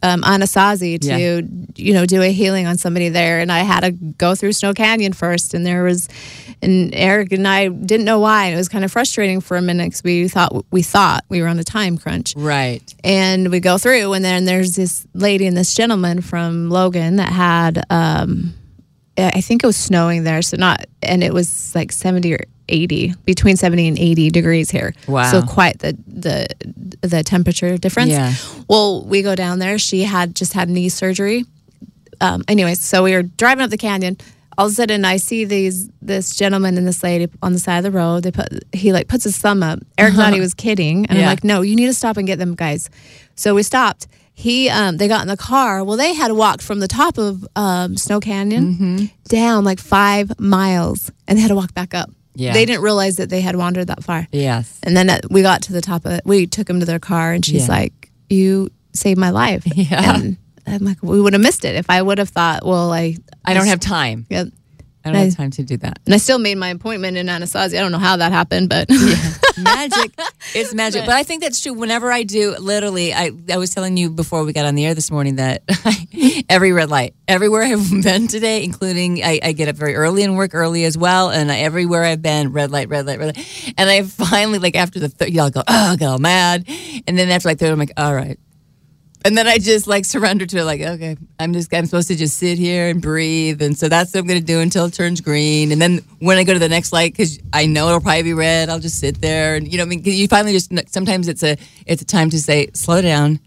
um, Anasazi to Yeah. you know do a healing on somebody there, and I had to go through Snow Canyon first, and there was, and Eric and I didn't know why, and it was kind of frustrating for a minute because we thought we thought we were on a time crunch, Right. and we go through, and then there's this lady and this gentleman from Logan that had, um, I think it was snowing there, so not, and it was like seventy or. 80 between 70 and 80 degrees here Wow. so quite the the the temperature difference Yeah. well, we go down there. She had just had knee surgery. Um, anyways, so we were driving up the canyon. all of a sudden I see these this gentleman and this lady on the side of the road. They put he like puts his thumb up. Eric thought he was kidding, and I'm like, no, you need to stop and get them guys. So we stopped. He um they got in the car. Well, they had walked from the top of um, Snow Canyon Mm-hmm. down like five miles, and they had to walk back up. Yeah. They didn't realize that they had wandered that far. Yes. And then uh, we got to the top of it. We took him to their car, and she's Yeah. like, "You saved my life." Yeah. And I'm like, "We would have missed it if I would have thought, well, I I don't have time. Yep. I don't have time to do that. And I still made my appointment in Anasazi. I don't know how that happened, but yeah. magic. It's magic. But I think that's true. Whenever I do, literally, I, I was telling you before we got on the air this morning that every red light, everywhere I've been today, including I, I get up very early and work early as well. And I, everywhere I've been, red light, red light, red light. And I finally, like after the third, y'all go, oh, I all mad. And then after like third, I'm like, all right. And then I just like surrender to it, like, okay, I'm just, I'm supposed to just sit here and breathe. And so that's what I'm going to do until it turns green. And then when I go to the next light, because I know it'll probably be red, I'll just sit there. And, you know, I mean, you finally just, sometimes it's a, it's a time to say, slow down.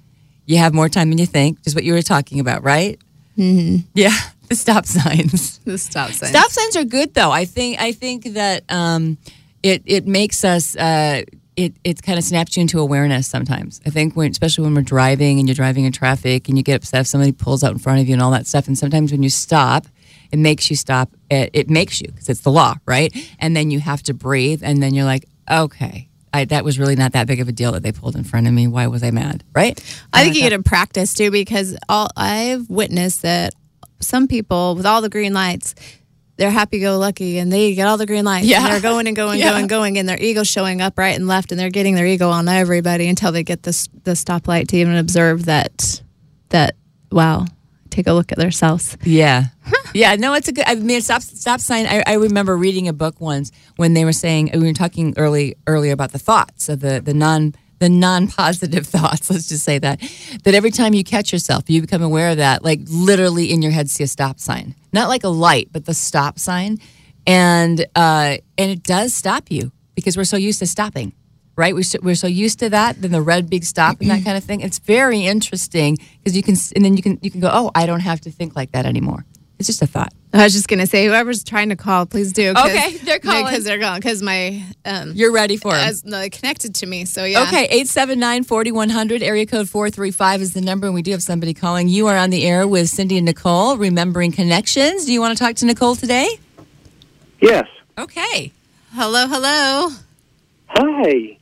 You have more time than you think, just what you were talking about, right? Mhm. Yeah. The stop signs. the stop sign. Stop signs are good though. I think I think that um, it it makes us uh, it it kind of snaps you into awareness sometimes. I think when especially when we're driving and you're driving in traffic and you get upset if somebody pulls out in front of you and all that stuff. And sometimes when you stop, it makes you stop. It, it makes you because it's the law, right? And then you have to breathe, and then you're like, okay. I, that was really not that big of a deal that they pulled in front of me. Why was I mad? Right? I think you get to practice too because all I've witnessed that some people with all the green lights, they're happy go lucky and they get all the green lights. Yeah. And they're going and going, Yeah. going, going, and their ego showing up right and left, and they're getting their ego on everybody until they get this the stoplight to even observe that that wow, take a look at themselves. Yeah. yeah, no, it's a good. I mean, stop stop sign. I, I remember reading a book once when they were saying we were talking early earlier about the thoughts of the the non the non positive thoughts. Let's just say that that every time you catch yourself, you become aware of that. Like literally in your head, see a stop sign, not like a light, but the stop sign, and uh, and it does stop you because we're so used to stopping. Right, we're so, we're so used to that. Then the red big stop and that kind of thing. It's very interesting because you can, and then you can you can go, oh, I don't have to think like that anymore. It's just a thought. I was just gonna say, whoever's trying to call, please do. Okay, they're calling. because they're calling because my um, You're ready for 'em. as, no, connected to me. So yeah, Okay, 879 4100, area code 435 is the number, and we do have somebody calling. You are on the air with Cindy and Nicole, remembering connections. Do you want to talk to Nicole today? Yes. Okay. Hello, hello. Hi.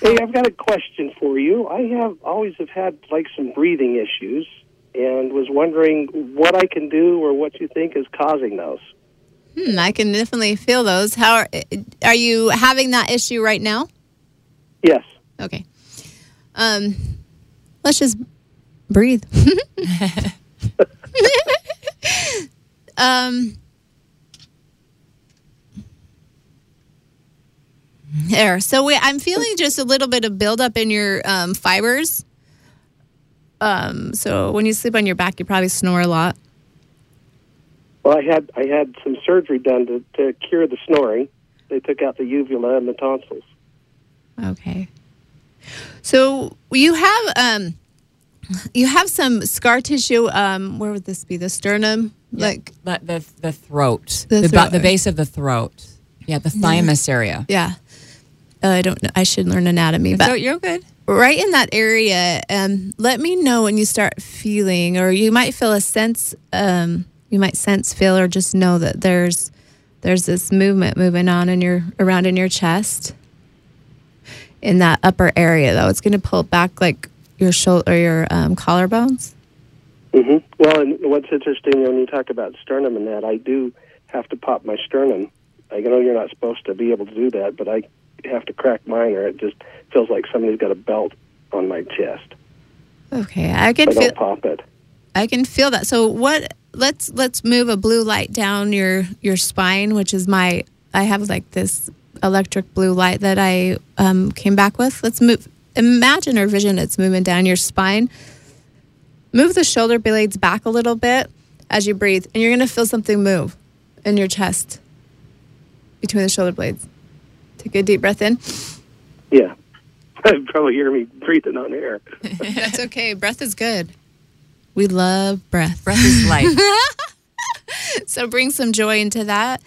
Hey, I've got a question for you. I have always have had like some breathing issues and was wondering what I can do or what you think is causing those. Hmm, I can definitely feel those. How are, are you having that issue right now? Yes. Okay. Um, let's just breathe. um, there. So we, I'm feeling just a little bit of buildup in your um, fibers. Um, so when you sleep on your back, you probably snore a lot. Well, I had I had some surgery done to, to cure the snoring. They took out the uvula and the tonsils. Okay. So you have um you have some scar tissue um where would this be the sternum like the the, the throat, The the, throat. ba- the base of the throat. Yeah, the thymus area. yeah uh, I don't know I should learn anatomy but So you're good. Right in that area um let me know when you start feeling or you might feel a sense um you might sense feel or just know that there's there's this movement moving on in your around in your chest in that upper area though. It's going to pull back like your shoulder or your um, collarbones. Hmm Well, and what's interesting when you talk about sternum and that, I do have to pop my sternum. I know you're not supposed to be able to do that, but I have to crack mine, or it just feels like somebody's got a belt on my chest. okay i I can don't feel pop it. i can feel that so what let's let's move a blue light down your your spine which is my i have like this electric blue light that i um, came back with let's move imagine or vision it's moving down your spine move the shoulder blades back a little bit as you breathe and you're going to feel something move in your chest between the shoulder blades take a good deep breath in Yeah. I'd probably hear me breathing on air. that's okay breath is good we love breath breath is life so bring some joy into that.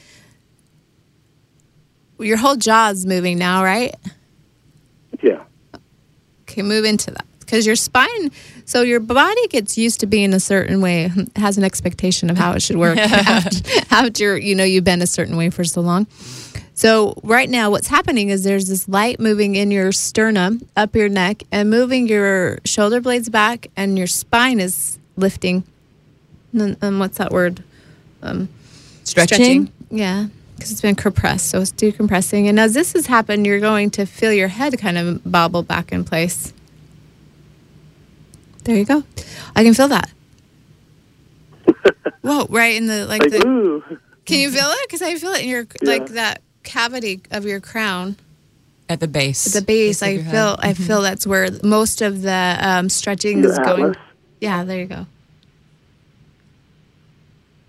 Your whole jaw's moving now, right? Yeah. Okay, move into that because your spine. So your body gets used to being a certain way, has an expectation of how it should work after, after you know you've been a certain way for so long. So right now, what's happening is there's this light moving in your sternum, up your neck, and moving your shoulder blades back, and your spine is lifting. And, and what's that word? Um, Stretching? Yeah, because it's been compressed, so it's decompressing. And as this has happened, you're going to feel your head kind of bobble back in place. There you go. I can feel that. Whoa! Right in the like, Like, the. ooh. Can you feel it? Because I feel it in your like that cavity of your crown. At the base. At the base, I your feel head. I feel that's where most of the um, stretching Your is going. Yeah, there you go.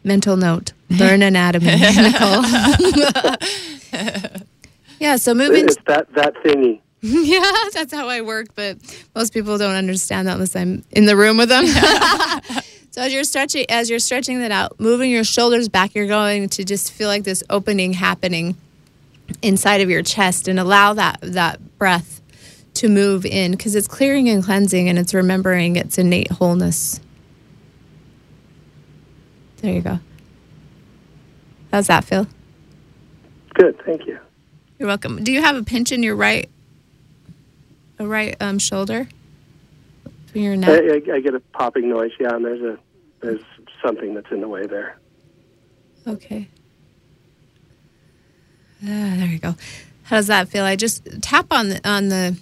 Mental note: learn anatomy, Nicole. yeah, so moving. It's that that thingy. yeah, that's how I work, but most people don't understand that unless I'm in the room with them. so as you're stretching, as you're stretching that out, moving your shoulders back, you're going to just feel like this opening happening inside of your chest, and allow that that breath to move in because it's clearing and cleansing, and it's remembering its innate wholeness. There you go. How's that feel? Good, thank you. You're welcome. Do you have a pinch in your right, a right um, shoulder? Between your I, neck. I, I get a popping noise. Yeah, and there's a there's something that's in the way there. Okay. Ah, there you go. How does that feel? I just tap on the on the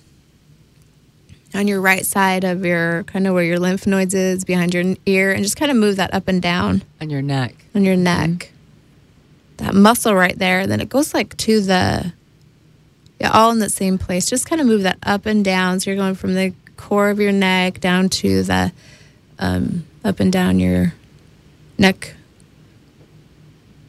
on your right side of your kind of where your lymph nodes is behind your ear, and just kind of move that up and down On your neck. on your neck. That muscle right there. Then it goes like to the yeah, all in the same place. Just kind of move that up and down. So you're going from the core of your neck down to the um, up and down your neck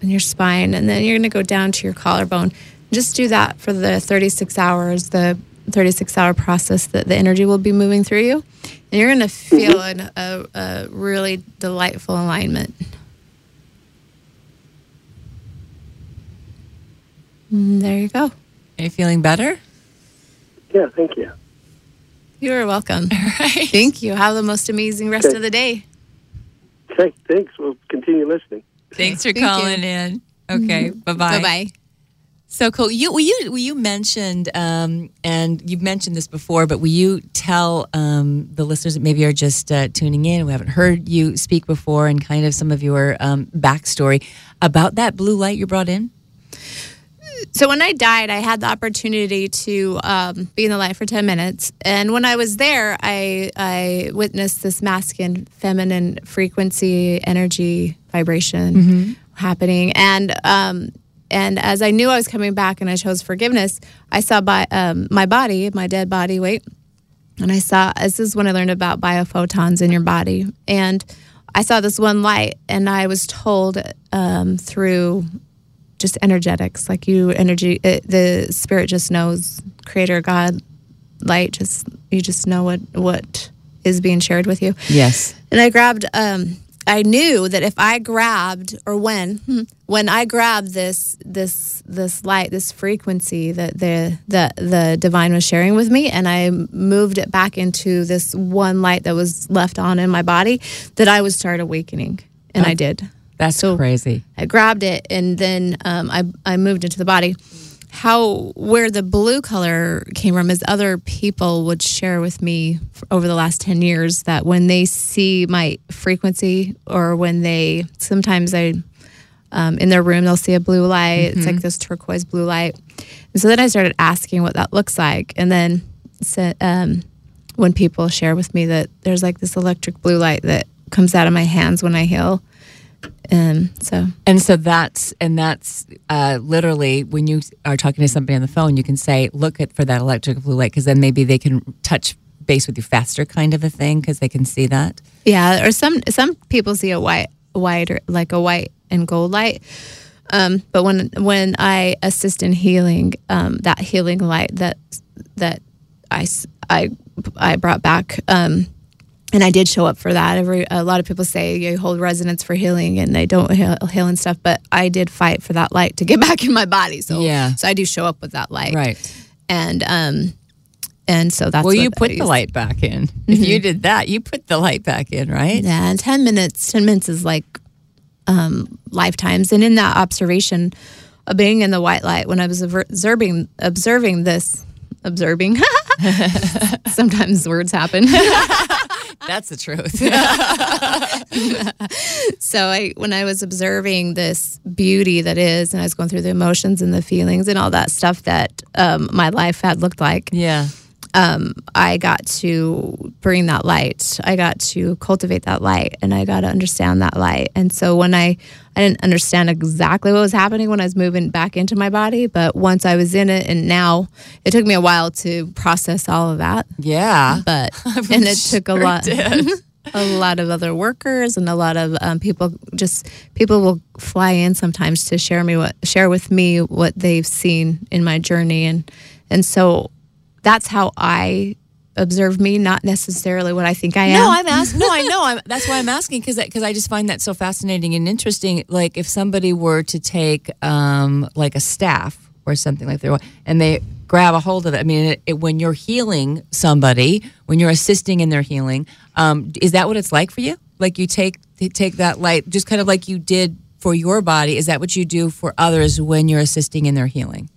and your spine, and then you're going to go down to your collarbone. Just do that for the 36 hours. The 36 hour process that the energy will be moving through you, and you're going to feel an, a, a really delightful alignment. Mm, There you go. Are you feeling better? Yeah, thank you. You are welcome. Thank you. Have the most amazing rest Okay. of the day. Okay, thanks. We'll continue listening. Thanks for Thank you. calling in. Okay, bye bye. Bye bye. So cool. You, well, you, well, you mentioned, um, and you've mentioned this before, but will you tell um, the listeners that maybe are just uh, tuning in, who haven't heard you speak before, and kind of some of your um, backstory about that blue light you brought in? So when I died, I had the opportunity to um, be in the light for ten minutes, and when I was there, I I witnessed this masculine, feminine frequency, energy, vibration happening, and um, and as I knew I was coming back, and I chose forgiveness, I saw by um, my body, my dead body weight, and I saw this is when I learned about biophotons in your body, and I saw this one light, and I was told um, through just energetics, like you energy, it, the spirit just knows, Creator God, light, just you just know what what is being shared with you. Yes. And I grabbed. Um, I knew that if I grabbed, or when, hmm, when I grabbed this, this, this light, this frequency that the the the divine was sharing with me, and I moved it back into this one light that was left on in my body, that I would start awakening, and I did. That's so crazy. I grabbed it, and then um, I I moved into the body. How where the blue color came from is other people would share with me over the last 10 years that when they see my frequency or when they sometimes I um, in their room they'll see a blue light it's like this turquoise blue light and so then I started asking what that looks like and then um, when people share with me that there's like this electric blue light that comes out of my hands when I heal and so And so that's and that's uh, literally when you are talking to somebody on the phone, you can say, "Look at for that electric blue light," because then maybe they can touch base with you faster, kind of a thing, because they can see that. Yeah, or some some people see a white white or like a white and gold light. Um, but when when I assist in healing, um, that healing light that that I I I brought back, um, and I did show up for that. Every a lot of people say you hold resonance for healing, and they don't heal, heal and stuff. But I did fight for that light to get back in my body. So Yeah. so I do show up with that light, Right. And um, and so that's well, you put the light back in. If you Mhm. did that, you put the light back in, right? Yeah, and 10 minutes, 10 minutes is like um, lifetimes. And in that observation of being in the white light, when I was observing, observing this, observing, sometimes words happen. That's the truth. so I, when I was observing this beauty that is, and I was going through the emotions and the feelings and all that stuff that um, my life had looked like. Yeah. Um, I got to bring that light. I got to cultivate that light, and I got to understand that light. And so when I, I didn't understand exactly what was happening when I was moving back into my body, but once I was in it, and now it took me a while to process all of that. Yeah, but I'm and it took a lot. a lot of other workers and a lot of um, people just people will fly in sometimes to share me what share with me what they've seen in my journey and and so that's how I observe me not necessarily what I think I am No, I'm asking. No, I know. I'm, that's why I'm asking because because I just find that so fascinating and interesting. Like if somebody were to take um, like a staff or something like that, and they grab a hold of it. I mean, it, it, when you're healing somebody, when you're assisting in their healing, um, is that what it's like for you? Like you take you take that light, just kind of like you did for your body. Is that what you do for others when you're assisting in their healing?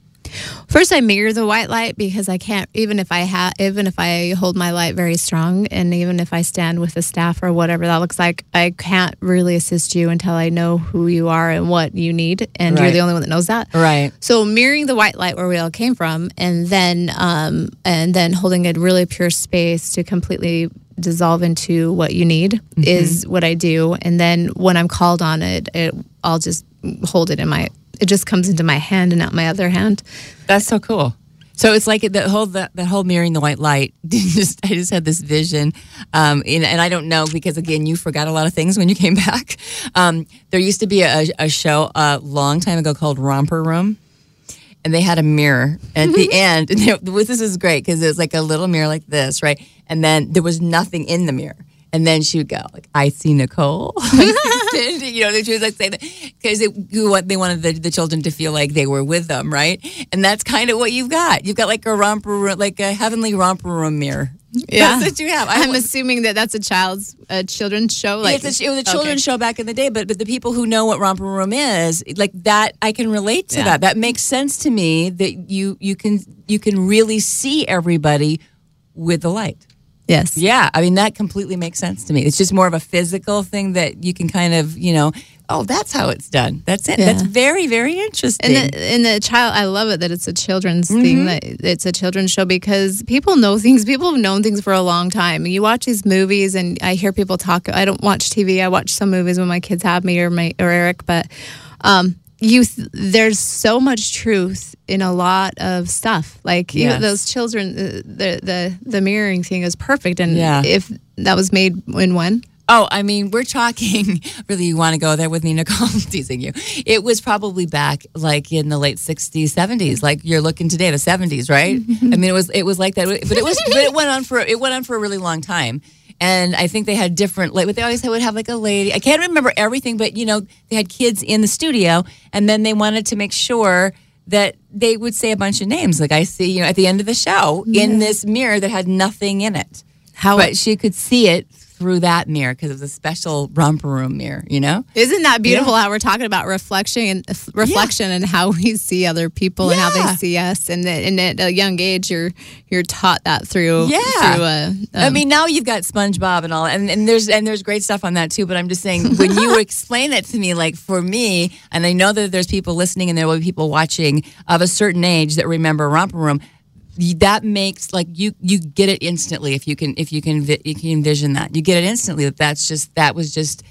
First, I mirror the white light because I can't, even if I have, even if I hold my light very strong, and even if I stand with the staff or whatever that looks like, I can't really assist you until I know who you are and what you need, and you're the only one that knows that. Right. So mirroring the white light where we all came from, and then um, and then holding a really pure space to completely dissolve into what you need is what I do. And then when I'm called on it, it I'll just hold it in my. It just comes into my hand and out my other hand. That's so cool. So it's like the whole that, that whole mirroring the white light. just I just had this vision, um, and, and I don't know because again you forgot a lot of things when you came back. Um, there used to be a, a show a long time ago called Romper Room, and they had a mirror at the end. And it, this is great because it was like a little mirror like this, right? And then there was nothing in the mirror. And then she would go like, "I see Nicole." you know, she was like saying that because they wanted the, the children to feel like they were with them, right? And that's kind of what you've got. You've got like a romper room, like a heavenly romper room mirror. Yeah, that's what you have. I I'm wa- assuming that that's a child's a children's show. Like a, it was a Okay. children's show back in the day, but but the people who know what romper room is, like that, I can relate to Yeah. that. That makes sense to me. That you you can you can really see everybody with the light. Yes. Yeah, I mean that completely makes sense to me. It's just more of a physical thing that you can kind of you know. Oh, that's how it's done. That's it. Yeah. That's very very interesting. And the, and the child, I love it that it's a children's Mm-hmm. thing. That it's a children's show because people know things. People have known things for a long time. You watch these movies, and I hear people talk. I don't watch TV. I watch some movies when my kids have me or my or Eric. But um, you, th- there's so much truth in a lot of stuff. Like you know, those children, uh, the the the mirroring thing is perfect. And Yeah. if that was made in when. Oh, I mean, we're talking. Really, you want to go there with me, Nicole? Teasing you. It was probably back like in the late '60s, '70s. Like you're looking today, the '70s, right? I mean, it was it was like that, but it was but it went on for it went on for a really long time. And I think they had different like, but they always would have like a lady. I can't remember everything, but you know, they had kids in the studio, and then they wanted to make sure that they would say a bunch of names. Like I see, you know, at the end of the show in this mirror that had nothing in it. How- But she could see it through that mirror because it was a special romper room mirror, you know? Isn't that beautiful Yeah. how we're talking about reflection and reflection and how we see other people and how they see us and, that- and at a young age you're you're taught that through Yeah. through uh, I um, mean, now you've got SpongeBob and all, and, and there's and there's great stuff on that too. But I'm just saying, when you explain it to me, like for me, and I know that there's people listening and there will be people watching of a certain age that remember Romper Room. That makes like you you get it instantly if you can if you can you can envision that you get it instantly that that's just that was just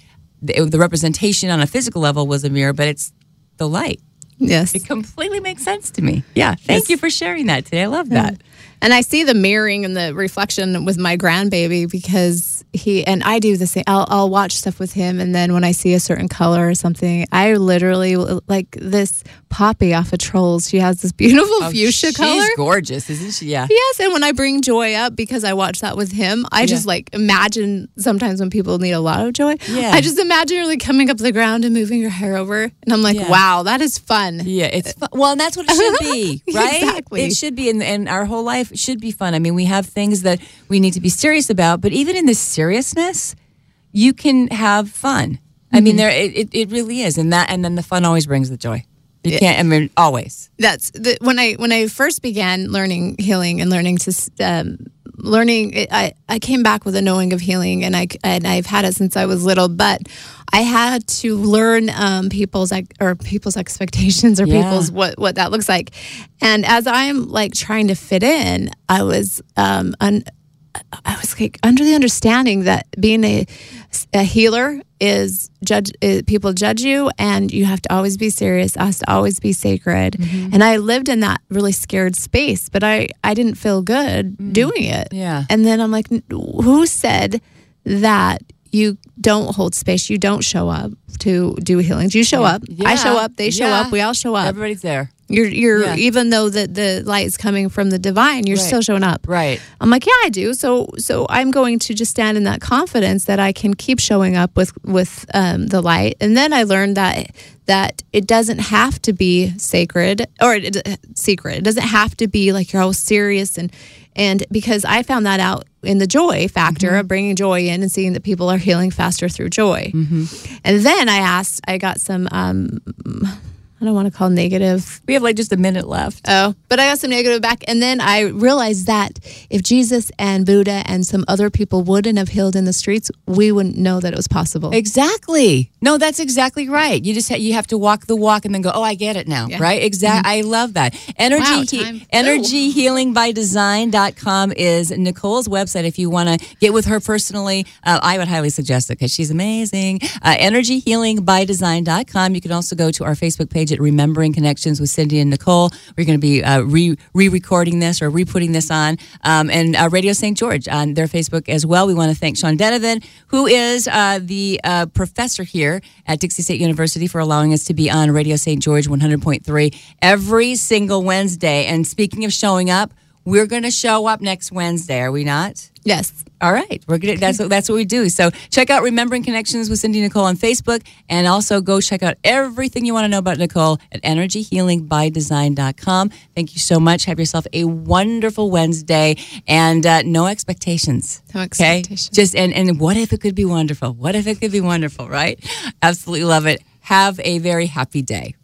the, the representation on a physical level was a mirror, but it's the light. yes It completely makes sense to me. Yeah, thank you for sharing that today. I love that. And I see the mirroring and the reflection with my grandbaby because he and I do the same I'll, I'll watch stuff with him and then when I see a certain color or something I literally like this Poppy off of Trolls. She has this beautiful Oh, fuchsia she's color. She's gorgeous, isn't she? Yeah. Yes, and when I bring joy up because I watch that with him, I just like imagine sometimes when people need a lot of joy. Yeah. I just imagine her like coming up the ground and moving her hair over, and I'm like, Yeah. wow, that is fun. Yeah, it's fun. well, and that's what it should be, right? Exactly. It should be, and, and our whole life should be fun. I mean, we have things that we need to be serious about, but even in the seriousness, you can have fun. I mean, Mhm. there it, it, it really is, and that and then the fun always brings the joy. You can't. I mean, always. That's the, when I when I first began learning healing and learning to um, learning. I I came back with a knowing of healing, and I and I've had it since I was little. But I had to learn um, people's or people's expectations or Yeah. people's what what that looks like. And as I'm like trying to fit in, I was um, un, I was like under the understanding that being a, a healer is judge uh, people judge you and you have to always be serious has to always be sacred. And I lived in that really scared space but I I didn't feel good doing it. Yeah. and then I'm like who said that you don't hold space? You don't show up to do healings. You show Yeah. up. I show up. They show Yeah. up. We all show up. Everybody's there. You're you're Yeah. even though the the light is coming from the divine, you're Right. still showing up. Right. I'm like, yeah, I do. So so I'm going to just stand in that confidence that I can keep showing up with with um, the light. And then I learned that that it doesn't have to be sacred or it, secret. It doesn't have to be like you're all serious and and because I found that out in the joy factor of bringing joy in and seeing that people are healing faster through joy. And then I asked, I got some. Um, I don't want to call negative. We have like just a minute left. Oh, but I got some negative back. And then I realized that if Jesus and Buddha and some other people wouldn't have healed in the streets, we wouldn't know that it was possible. Exactly. No, that's exactly right. You just ha- you have to walk the walk and then go, oh, I get it now, Yeah. right? Exactly. I love that. Energy Wow, he- time energyhealingbydesign.com is Nicole's website. If you want to get with her personally, uh, I would highly suggest it because she's amazing. Uh, energyhealingbydesign.com. You can also go to our Facebook page at Remembering Connections with Cindy and Nicole. We're going to be uh, re recording this or re putting this on, um, and uh, Radio St. George on their Facebook as well. We want to thank Sean Denovan, who is uh, the uh, professor here at Dixie State University, for allowing us to be on Radio St. George 100.3 every single Wednesday. And speaking of showing up, we're going to show up next Wednesday, are we not? Yes. All right, we're gonna. That's what that's what we do. So check out Remembering Connections with Cindy Nicole on Facebook, and also go check out everything you want to know about Nicole at EnergyHealingByDesign.com. Thank you so much. Have yourself a wonderful Wednesday, and uh, no expectations. No Okay, expectations. just and and what if it could be wonderful? What if it could be wonderful? Right? Absolutely love it. Have a very happy day.